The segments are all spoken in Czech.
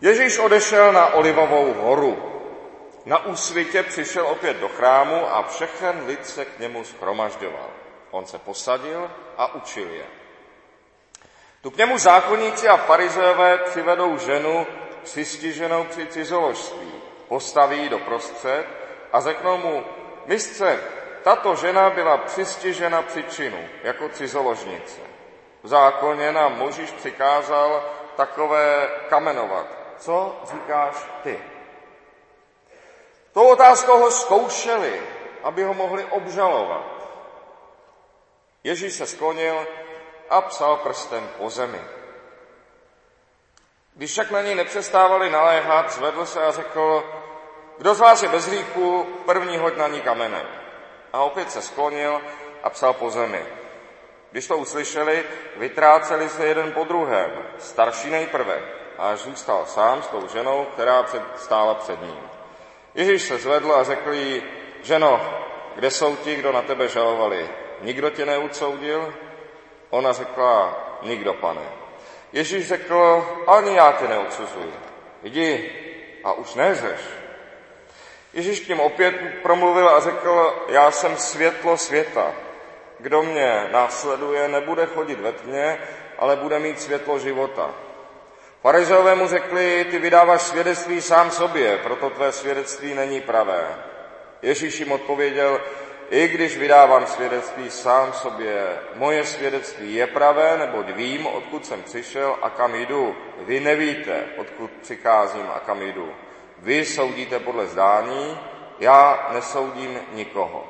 Ježíš odešel na Olivovou horu. Na úsvitě přišel opět do chrámu a všechen lid se k němu schromažďoval. On se posadil a učil je. Tu k němu zákonníci a farizové přivedou ženu přistiženou při cizoložství. Postaví do prostřed a řeknou mu, mistře, tato žena byla přistižena při činu, jako cizoložnice. V zákoně nám Možíš přikázal takové kamenovat. Co říkáš ty? Tou otázkou ho zkoušeli, aby ho mohli obžalovat. Ježíš se sklonil a psal prstem po zemi. Když však na něj nepřestávali naléhat, zvedl se a řekl, kdo z vás je bez hříchu, první hoď na ní kamenem. A opět se sklonil a psal po zemi. Když to uslyšeli, vytráceli se jeden po druhém, starší nejprve, a zůstal sám s tou ženou, která před, stála před ním. Ježíš se zvedl a řekl jí, ženo, kde jsou ti, kdo na tebe žalovali? Nikdo tě neudsoudil? Ona řekla, nikdo, pane. Ježíš řekl, ani já tě neodsuzuji. Jdi a už neřeš. Ježíš k ním opět promluvil a řekl, já jsem světlo světa. Kdo mě následuje, nebude chodit ve tmě, ale bude mít světlo života. Farizeové mu řekli, ty vydáváš svědectví sám sobě, proto tvé svědectví není pravé. Ježíš jim odpověděl, i když vydávám svědectví sám sobě, moje svědectví je pravé, neboť vím, odkud jsem přišel a kam jdu. Vy nevíte, odkud přicházím a kam jdu. Vy soudíte podle zdání, já nesoudím nikoho.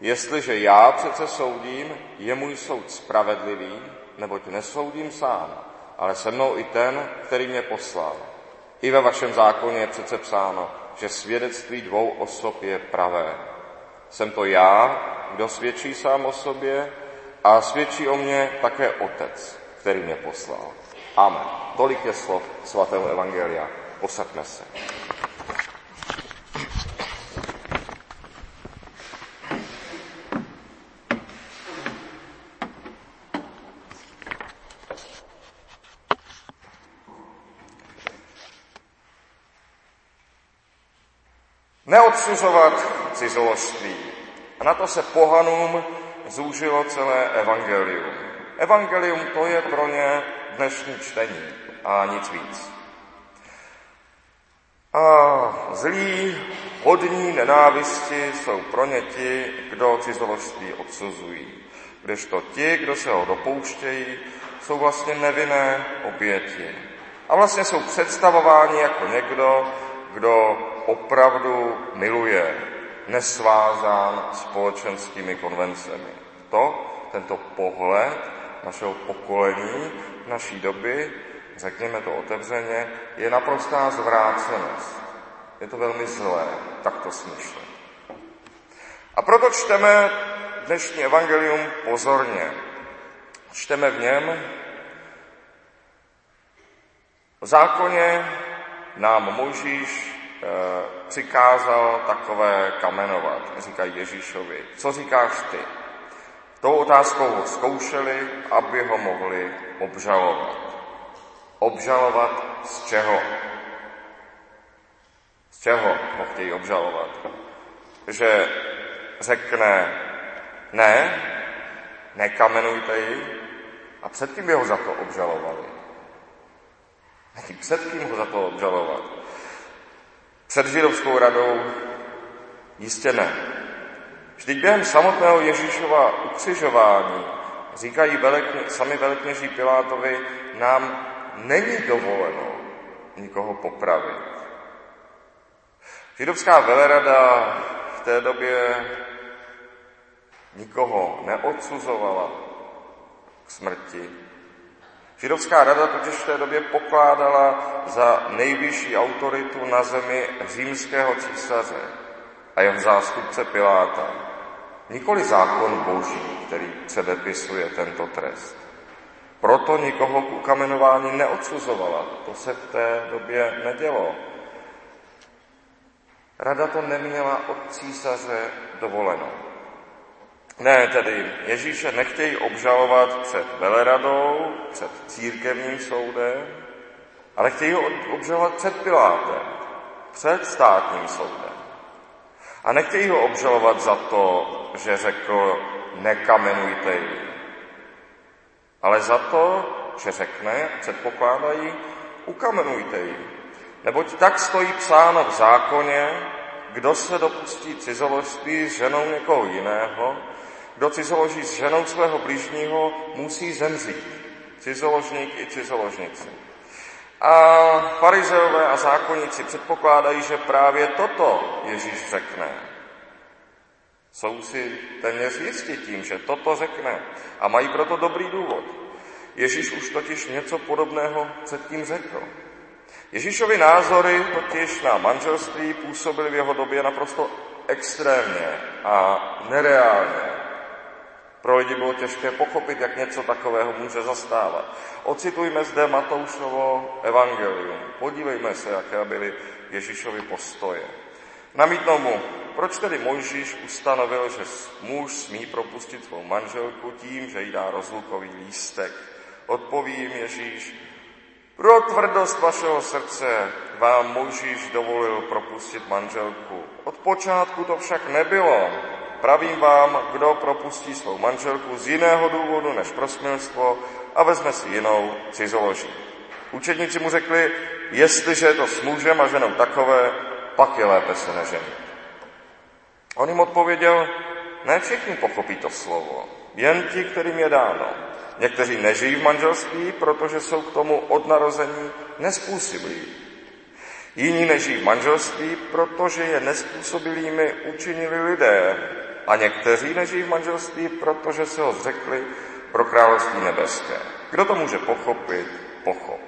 Jestliže já přece soudím, je můj soud spravedlivý, neboť nesoudím sám, ale se mnou i ten, který mě poslal. I ve vašem zákoně je přece psáno, že svědectví dvou osob je pravé. Jsem to já, kdo svědčí sám o sobě a svědčí o mně také Otec, který mě poslal. Amen. Tolik je slov svatého Evangelia. Posaďme se. Neodsuzovat cizoložství. A na to se pohanům zúžilo celé evangelium. Evangelium to je pro ně dnešní čtení a nic víc. A zlí, hodní nenávisti jsou pro ně ti, kdo cizoložství odsuzují. Kdežto ti, kdo se ho dopouštějí, jsou vlastně nevinné oběti. A vlastně jsou představováni jako někdo, kdo opravdu miluje, nesvázán společenskými konvencemi. To, tento pohled našeho pokolení, naší doby, řekněme to otevřeně, je naprostá zvrácenost. Je to velmi zlé, takto smýšlet. A proto čteme dnešní evangelium pozorně. Čteme v něm, v zákoně nám Mojžíš e, přikázal takové kamenovat, říkají Ježíšovi. Co říkáš ty? Tou otázkou ho zkoušeli, aby ho mohli obžalovat. Obžalovat z čeho? Z čeho ho chtějí obžalovat? Že řekne ne, nekamenujte ji a před kým by ho za to obžalovali? Před kým ho za to obžalovat? Před židovskou radou? Jistě ne. Vždyť během samotného Ježíšova ukřižování říkají velekně, sami velekněží Pilátovi, nám není dovoleno nikoho popravit. Židovská velerada v té době nikoho neodsuzovala k smrti, Židovská rada totiž v té době pokládala za nejvyšší autoritu na zemi římského císaře a jeho zástupce Piláta. Nikoli zákon boží, který předepisuje tento trest. Proto nikoho k ukamenování neodsuzovala. To se v té době nedělo. Rada to neměla od císaře dovolenou. Ne, tedy Ježíše nechtějí obžalovat před veleradou, před církevním soudem, Ale chtějí ho obžalovat před Pilátem, před státním soudem. A nechtějí ho obžalovat za to, že řekl, nekamenujte ji. Ale za to, že řekne, předpokládají, ukamenujte ji. Neboť tak stojí psáno v zákoně, kdo se dopustí cizoložství s ženou někoho jiného, kdo cizoloží s ženou svého blížního, musí zemřít. Cizoložník i cizoložnice. A farizeové a zákonníci předpokládají, že právě toto Ježíš řekne. Jsou si téměř jistí tím, že toto řekne a mají proto dobrý důvod. Ježíš už totiž něco podobného předtím řekl. Ježíšovi názory totiž na manželství působily v jeho době naprosto extrémně a nereálně. Pro lidi bylo těžké pochopit, jak něco takového může zastávat. Ocitujme zde Matoušovo evangelium. Podívejme se, jaké byly Ježíšovi postoje. Namítnou mu, proč tedy Mojžíš ustanovil, že muž smí propustit svou manželku tím, že jí dá rozlukový lístek. Odpovím Ježíš, pro tvrdost vašeho srdce vám Mojžíš dovolil propustit manželku. Od počátku to však nebylo. Pravím vám, kdo propustí svou manželku z jiného důvodu než prosmilstvo a vezme si jinou cizoloží. Učedníci mu řekli, jestliže je to s mužem a ženou takové, pak je lépe se neženit. On jim odpověděl, ne všichni pochopí to slovo, jen ti, kterým je dáno. Někteří nežijí v manželství, protože jsou k tomu od narození nespůsobilí. Jiní nežijí v manželství, protože je nespůsobilými učinili lidé. A někteří nežijí v manželství, protože se ho zřekli pro království nebeské. Kdo to může pochopit, pochop.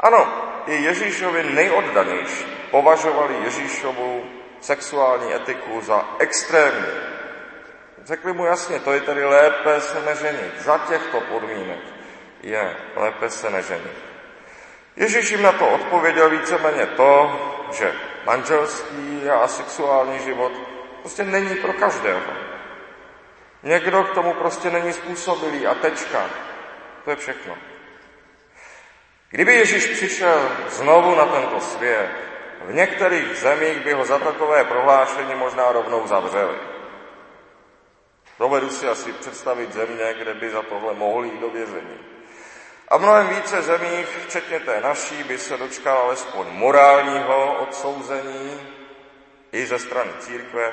Ano, i Ježíšovi nejoddanější považovali Ježíšovu sexuální etiku za extrémní. Řekli mu jasně, to je tedy lépe se neženit. Za těchto podmínek je lépe se neženit. Ježíš jim na to odpověděl víceméně to, že manželství a sexuální život prostě není pro každého. Někdo k tomu prostě není způsobilý a tečka. To je všechno. Kdyby Ježíš přišel znovu na tento svět, v některých zemích by ho za takové prohlášení možná rovnou zavřeli. Dovedu si asi představit země, kde by za tohle mohli jít do vězení. A v mnohem více zemích, včetně té naší, by se dočkal alespoň morálního odsouzení i ze strany církve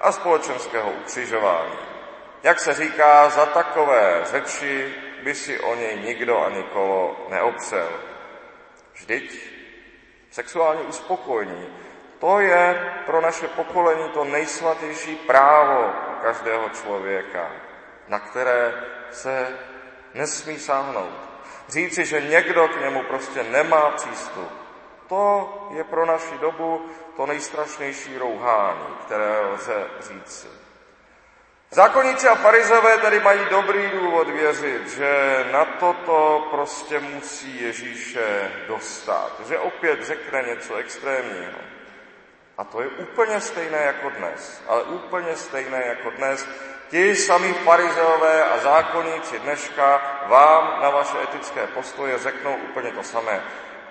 a společenského ukřižování. Jak se říká, za takové řeči by si o něj nikdo ani kolo neopřel. Vždyť sexuální uspokojení, to je pro naše pokolení to nejsvatější právo každého člověka, na které se nesmí sáhnout. Říci, že někdo k němu prostě nemá přístup, to je pro naši dobu to nejstrašnější rouhání, které lze říci. Zákonníci a farizové tedy mají dobrý důvod věřit, že na toto prostě musí Ježíše dostat, že opět řekne něco extrémního. A to je úplně stejné jako dnes, ale úplně stejné jako dnes. Ti samí farizeové a zákonníci dneška vám na vaše etické postoje řeknou úplně to samé.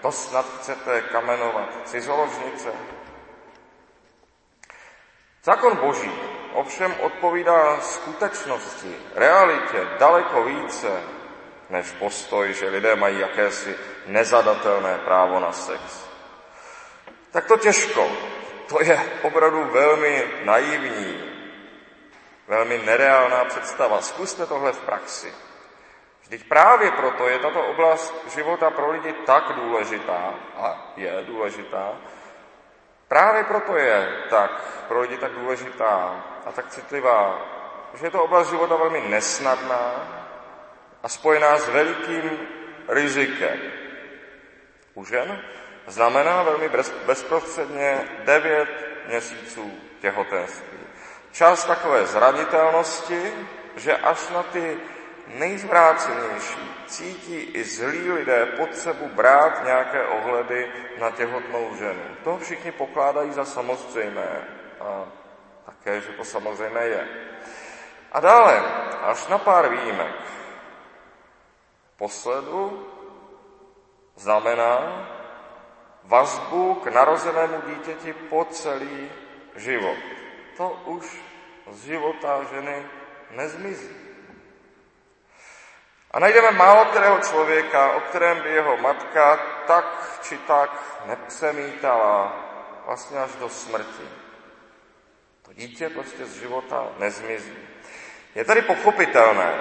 To snad chcete kamenovat cizoložnice? Zákon boží ovšem odpovídá skutečnosti, realitě daleko více než postoj, že lidé mají jakési nezadatelné právo na sex. Tak to těžko. To je opravdu velmi naivní, velmi nereálná představa. Zkuste tohle v praxi. Vždyť právě proto je tato oblast života pro lidi tak důležitá, a je důležitá, právě proto je tak pro lidi tak důležitá a tak citlivá, že je to oblast života velmi nesnadná a spojená s velikým rizikem. U žen znamená velmi bezprostředně 9 měsíců těhotenství. Čas takové zranitelnosti, že až na ty nejzvrácenější cítí i zlí lidé potřebu brát nějaké ohledy na těhotnou ženu. To všichni pokládají za samozřejmé a také, že to samozřejmé je. A dále, až na pár výjimek. Posledu znamená vazbu k narozenému dítěti po celý život. To už z života ženy nezmizí. A najdeme málo kterého člověka, o kterém by jeho matka tak či tak nepřemítala vlastně až do smrti. To dítě prostě z života nezmizí. Je tady pochopitelné,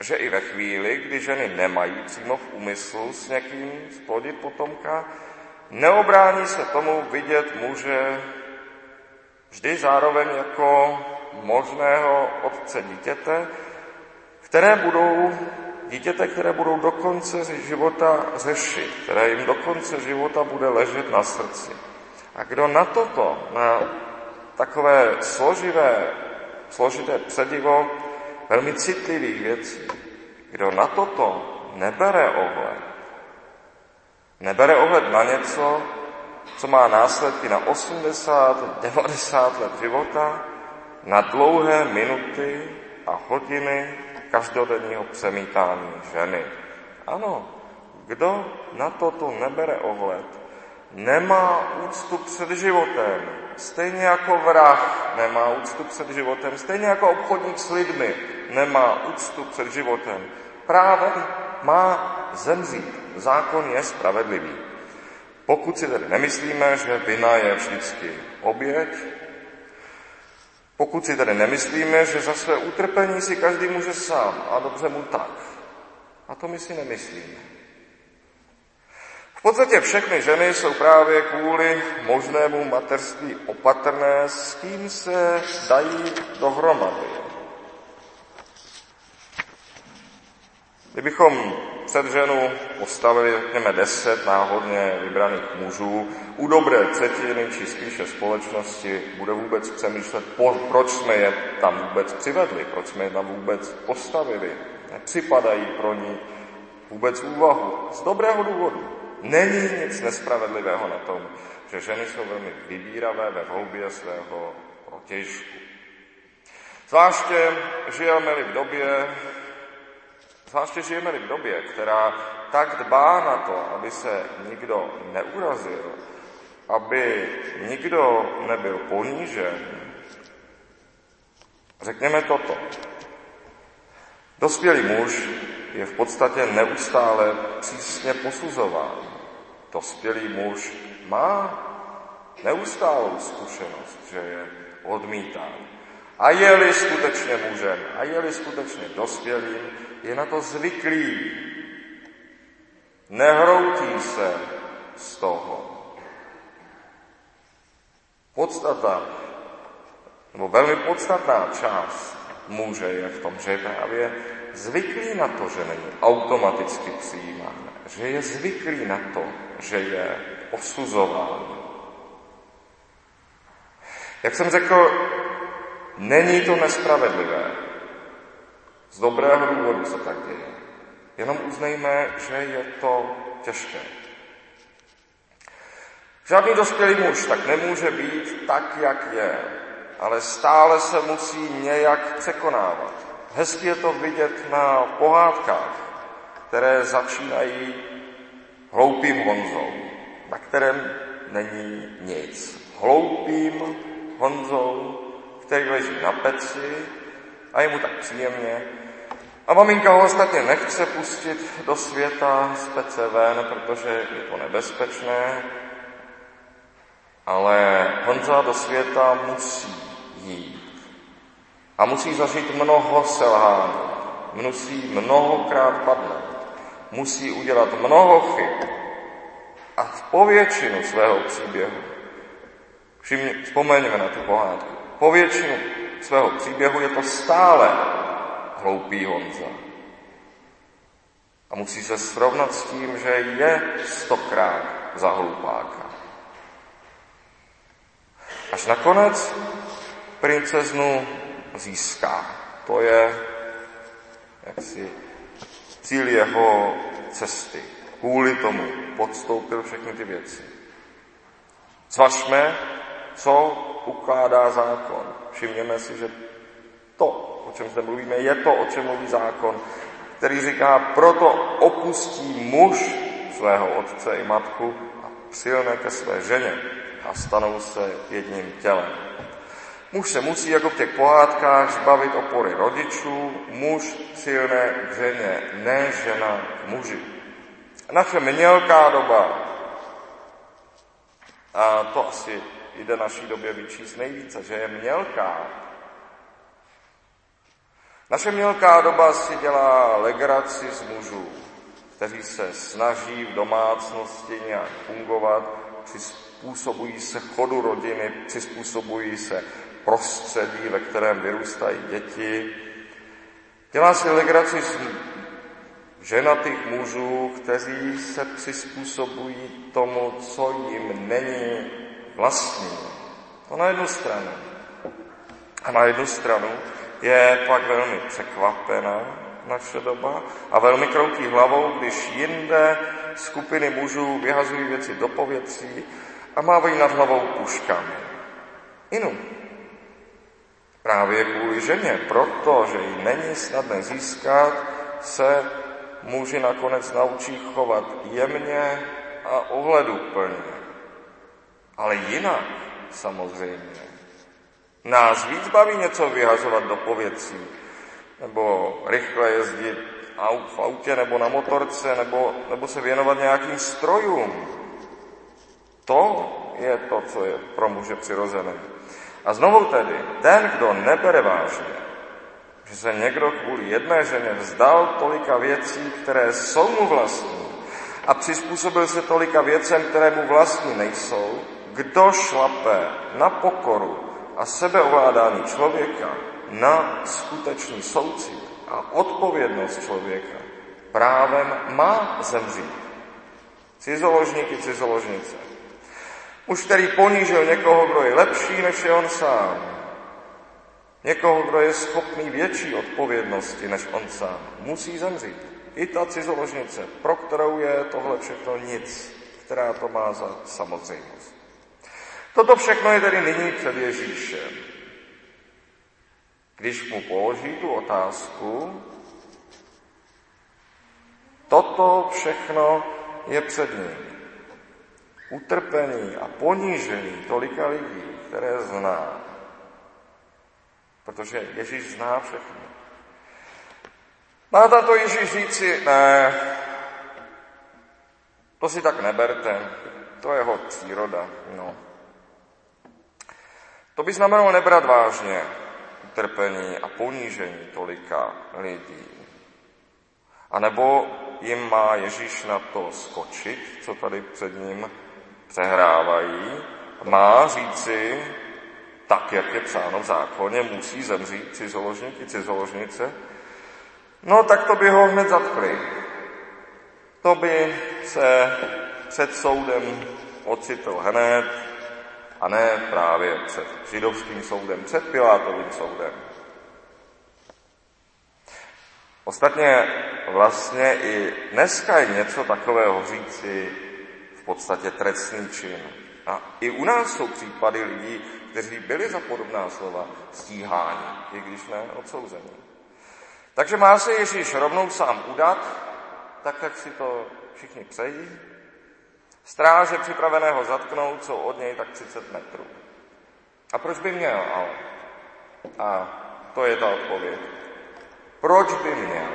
že i ve chvíli, kdy ženy nemají přímo v úmyslu s někým splodit potomka, neobrání se tomu vidět muže vždy zároveň jako možného otce dítěte, které budou, dítěte, které budou do konce života řešit, které jim do konce života bude ležet na srdci. A kdo na toto, na takové složivé, složité předivo velmi citlivých věcí, kdo na toto nebere ohled, nebere ohled na něco, co má následky na 80, 90 let života, na dlouhé minuty a hodiny každodenního přemítání ženy. Ano, kdo na toto nebere ohled, nemá úctu před životem, stejně jako vrah nemá úctu před životem, stejně jako obchodník s lidmi nemá úctu před životem. Právem má zemřít. Zákon je spravedlivý. Pokud si tedy nemyslíme, že vina je vždycky oběť, pokud si tedy nemyslíme, že za své utrpení si každý může sám a dobře mu tak. A to my si nemyslíme. V podstatě všechny ženy jsou právě kvůli možnému mateřství opatrné, s kým se dají dohromady. Kdybychom před ženu postavili, řekněme, deset náhodně vybraných mužů, u dobré třetiny, či spíše společnosti, bude vůbec přemýšlet, proč jsme je tam vůbec přivedli, proč jsme je tam vůbec postavili. Nepřipadají pro ní vůbec úvahu. Z dobrého důvodu. Není nic nespravedlivého na tom, že ženy jsou velmi vybíravé ve hloubě svého protěžku. Zvláště žijeme-li v době, Zvláště žijeme v době, která tak dbá na to, aby se nikdo neurazil, aby nikdo nebyl ponížen. Řekněme toto. Dospělý muž je v podstatě neustále přísně posuzován. Dospělý muž má neustálou zkušenost, že je odmítán. A je-li skutečně mužem, a je-li skutečně dospělým, je na to zvyklý. Nehroutí se z toho. Podstata, nebo velmi podstatná část muže je v tom, že je právě zvyklý na to, že není automaticky přijímán, že je zvyklý na to, že je osuzován. Jak jsem řekl, není to nespravedlivé. Z dobrého důvodu se tak děje. Jenom uznejme, že je to těžké. Žádný dospělý muž tak nemůže být tak, jak je, ale stále se musí nějak překonávat. Hezky je to vidět na pohádkách, které začínají hloupým Honzou, na kterém není nic. Hloupým Honzou, který leží na peci a je mu tak příjemně a maminka ho ostatně nechce pustit do světa z PCV, protože je to nebezpečné, ale Honza do světa musí jít. A musí zažít mnoho selhání, musí mnohokrát padnout, musí udělat mnoho chyb. A v povětšinu svého příběhu, všimně, vzpomeňme na tu pohádku, po většinu svého příběhu je to stále hloupý Honza. A musí se srovnat s tím, že je stokrát za hlupáka. Až nakonec princeznu získá. To je jaksi cíl jeho cesty. Kvůli tomu podstoupil všechny ty věci. Zvažme, co ukládá zákon. Všimněme si, že o čem zde mluvíme, je to, o čem mluví zákon, který říká, proto opustí muž svého otce i matku a přilne ke své ženě a stanou se jedním tělem. Muž se musí jako v těch pohádkách zbavit opory rodičů, muž silné k ženě, ne žena k muži. Naše mělká doba, a to asi jde naší době vyčíst nejvíce, že je mělká. Naše mělká doba si dělá legraci z mužů, kteří se snaží v domácnosti nějak fungovat, přizpůsobují se chodu rodiny, přizpůsobují se prostředí, ve kterém vyrůstají děti. Dělá si legraci z ženatých mužů, kteří se přizpůsobují tomu, co jim není vlastní. To na jednu stranu. A na jednu stranu je pak velmi překvapená naše doba a velmi kroutí hlavou, když jinde skupiny mužů vyhazují věci do povětří a mávají nad hlavou puškami. Inu. Právě kvůli ženě, protože ji není snadné získat, se muži nakonec naučí chovat jemně a ohleduplně. Ale jinak, samozřejmě. Nás víc baví něco vyhazovat do povětří, nebo rychle jezdit v autě nebo na motorce, nebo, nebo se věnovat nějakým strojům. To je to, co je pro muže přirozené. A znovu tedy, ten, kdo nebere vážně, že se někdo kvůli jedné ženě vzdal tolika věcí, které jsou mu vlastní a přizpůsobil se tolika věcem, které mu vlastní nejsou, kdo šlape na pokoru a sebeovládání člověka, na skutečný soucit a odpovědnost člověka, právem má zemřít. Cizoložníky, cizoložnice. Muž, který ponížil někoho, kdo je lepší než je on sám, Někoho, kdo je schopný větší odpovědnosti než on sám, musí zemřít. I ta cizoložnice, pro kterou je tohle všechno nic, která to má za samozřejmost. Toto všechno je tedy nyní před Ježíšem. Když mu položí tu otázku, toto všechno je před ním. Utrpení a ponížení tolika lidí, které zná, protože Ježíš zná všechno. Má to Ježíš říci, ne, to si tak neberte, to je jeho příroda. No. To by znamenalo nebrat vážně utrpení a ponížení tolika lidí. A nebo jim má Ježíš na to skočit, co tady před ním přehrávají, má říci, tak, jak je psáno v zákoně, musí zemřít cizoložník cizoložnice, no tak to by ho hned zatkli. To by se před soudem ocitl hned, a ne právě před židovským soudem, před Pilátovým soudem. Ostatně vlastně i dneska je něco takového říci v podstatě trestný čin. A i u nás jsou případy lidí, kteří byli za podobná slova stíháni, i když ne odsouzení. Takže má se Ježíš rovnou sám udat, tak jak si to všichni přejí. Stráže připraveného zatknout jsou od něj tak 30 metrů. A proč by měl ale? A to je ta odpověď. Proč by měl?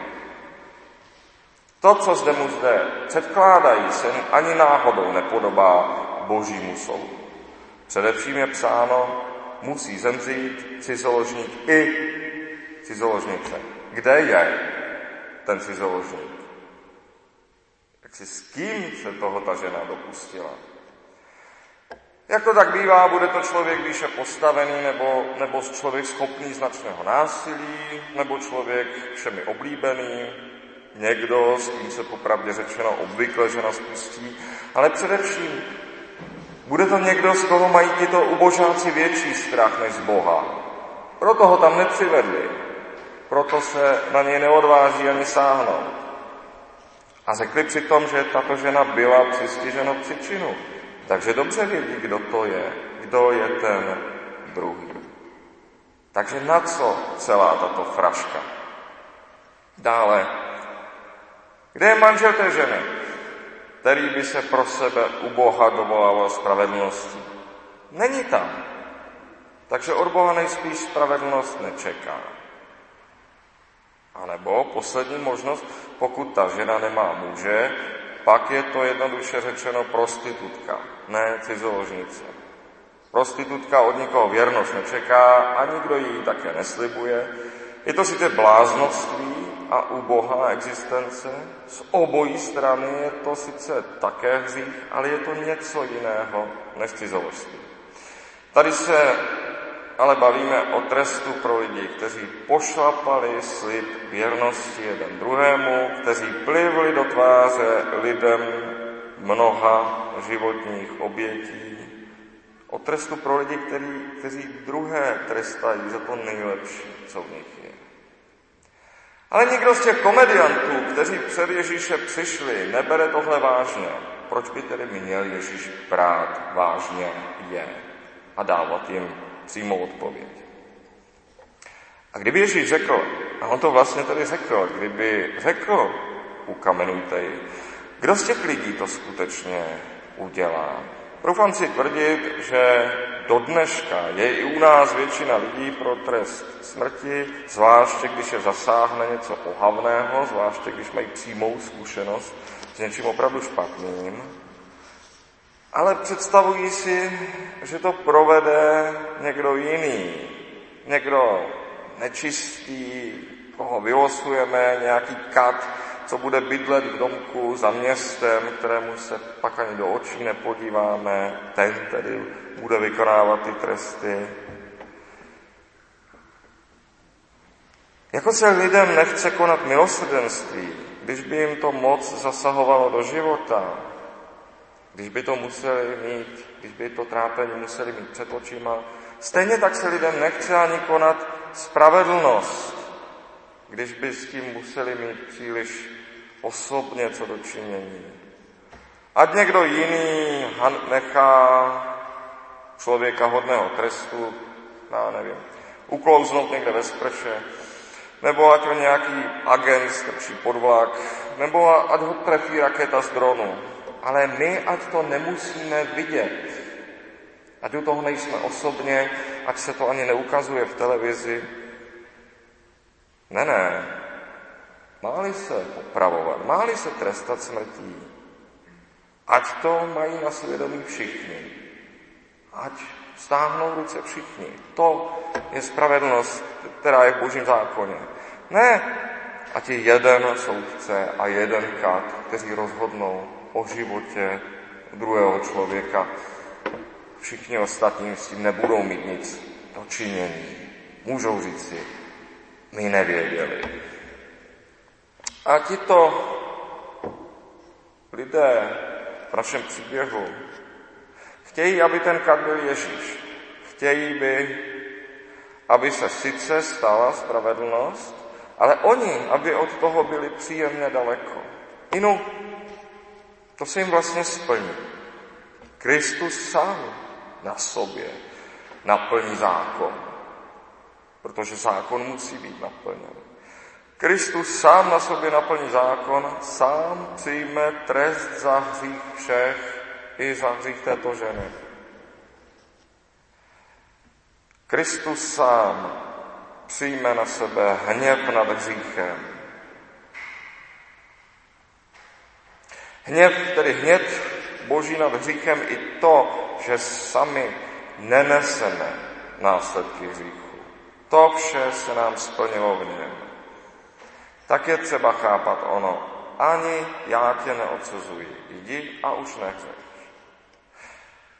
To, co zde mu zde předkládají, se ani náhodou nepodobá božímu soudu. Především je psáno, musí zemřít cizoložník i cizoložnice. Kde je ten cizoložník? Si s kým se toho ta žena dopustila? Jak to tak bývá, bude to člověk výše postavený, nebo, nebo člověk schopný značného násilí, nebo člověk všemi oblíbený, někdo, s kým se popravdě řečeno obvykle žena spustí, ale především bude to někdo, z koho mají tito ubožáci větší strach než z Boha. Proto ho tam nepřivedli. Proto se na něj neodváží ani sáhnout. A řekli přitom, že tato žena byla přistižena příčinu. Takže dobře vědí, kdo to je, kdo je ten druhý. Takže na co celá tato fraška? Dále, kde je manžel té ženy? který by se pro sebe u Boha dovolával spravedlnosti. Není tam. Takže od Boha nejspíš spravedlnost nečeká. A nebo poslední možnost, pokud ta žena nemá muže, pak je to jednoduše řečeno prostitutka, ne cizoložnice. Prostitutka od nikoho věrnost nečeká a nikdo ji také neslibuje. Je to sice bláznoství a ubohá existence. Z obojí strany je to sice také hřích, ale je to něco jiného než cizoložství. Tady se ale bavíme o trestu pro lidi, kteří pošlapali slib věrnosti jeden druhému, kteří plivli do tváře lidem mnoha životních obětí. O trestu pro lidi, který, kteří druhé trestají za to nejlepší, co v nich je. Ale nikdo z těch komediantů, kteří před Ježíše přišli, nebere tohle vážně. Proč by tedy měl Ježíš brát vážně je a dávat jim přímou odpověď. A kdyby Ježíš řekl, a on to vlastně tady řekl, kdyby řekl, ukamenujte ji, kdo z těch lidí to skutečně udělá? Proufám si tvrdit, že do dneška je i u nás většina lidí pro trest smrti, zvláště když je zasáhne něco ohavného, zvláště když mají přímou zkušenost s něčím opravdu špatným, ale představují si, že to provede někdo jiný, někdo nečistý, koho vylosujeme, nějaký kat, co bude bydlet v domku za městem, kterému se pak ani do očí nepodíváme, ten tedy bude vykonávat ty tresty. Jako se lidem nechce konat milosrdenství, když by jim to moc zasahovalo do života, když by to museli mít, když by to trápení museli mít před očima. Stejně tak se lidem nechce ani konat spravedlnost, když by s tím museli mít příliš osobně co dočinění. Ať někdo jiný nechá člověka hodného trestu, já nevím, uklouznout někde ve sprše, nebo ať ho nějaký agent strčí pod vlak, nebo ať ho trefí raketa z dronu, ale my ať to nemusíme vidět. Ať u toho nejsme osobně, ať se to ani neukazuje v televizi. Ne, ne. Máli se popravovat, máli se trestat smrtí, ať to mají na svědomí všichni. Ať stáhnou ruce všichni. To je spravedlnost, která je v božím zákoně. Ne, ať je jeden soudce a jeden kat, kteří rozhodnou o životě druhého člověka. Všichni ostatní s tím nebudou mít nic dočinění. Můžou říct si, my nevěděli. A tito lidé v našem příběhu chtějí, aby ten kat byl Ježíš. Chtějí by, aby se sice stala spravedlnost, ale oni, aby od toho byli příjemně daleko. Inu, to se jim vlastně splní. Kristus sám na sobě naplní zákon, protože zákon musí být naplněn. Kristus sám na sobě naplní zákon, sám přijme trest za hřích všech i za hřích této ženy. Kristus sám přijme na sebe hněv nad hříchem, Hněv, tedy hněv boží nad hříchem i to, že sami neneseme následky hříchu. To vše se nám splnilo v něm. Tak je třeba chápat ono. Ani já tě neodsuzuji. Jdi a už nehřeš.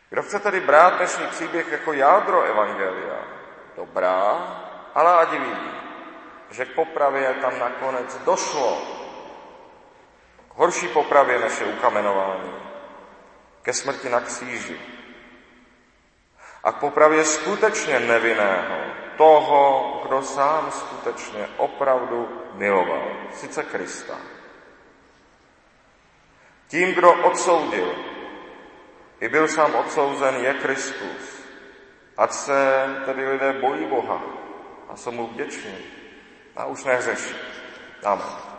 Kdo chce tedy brát dnešní příběh jako jádro Evangelia, dobrá, ale ať ví, že k popravě tam nakonec došlo horší popravě než je ukamenování, ke smrti na kříži a k popravě skutečně nevinného, toho, kdo sám skutečně opravdu miloval, sice Krista. Tím, kdo odsoudil, i byl sám odsouzen, je Kristus. Ať se tedy lidé bojí Boha a jsou mu vděční a už nehřeší. Amen.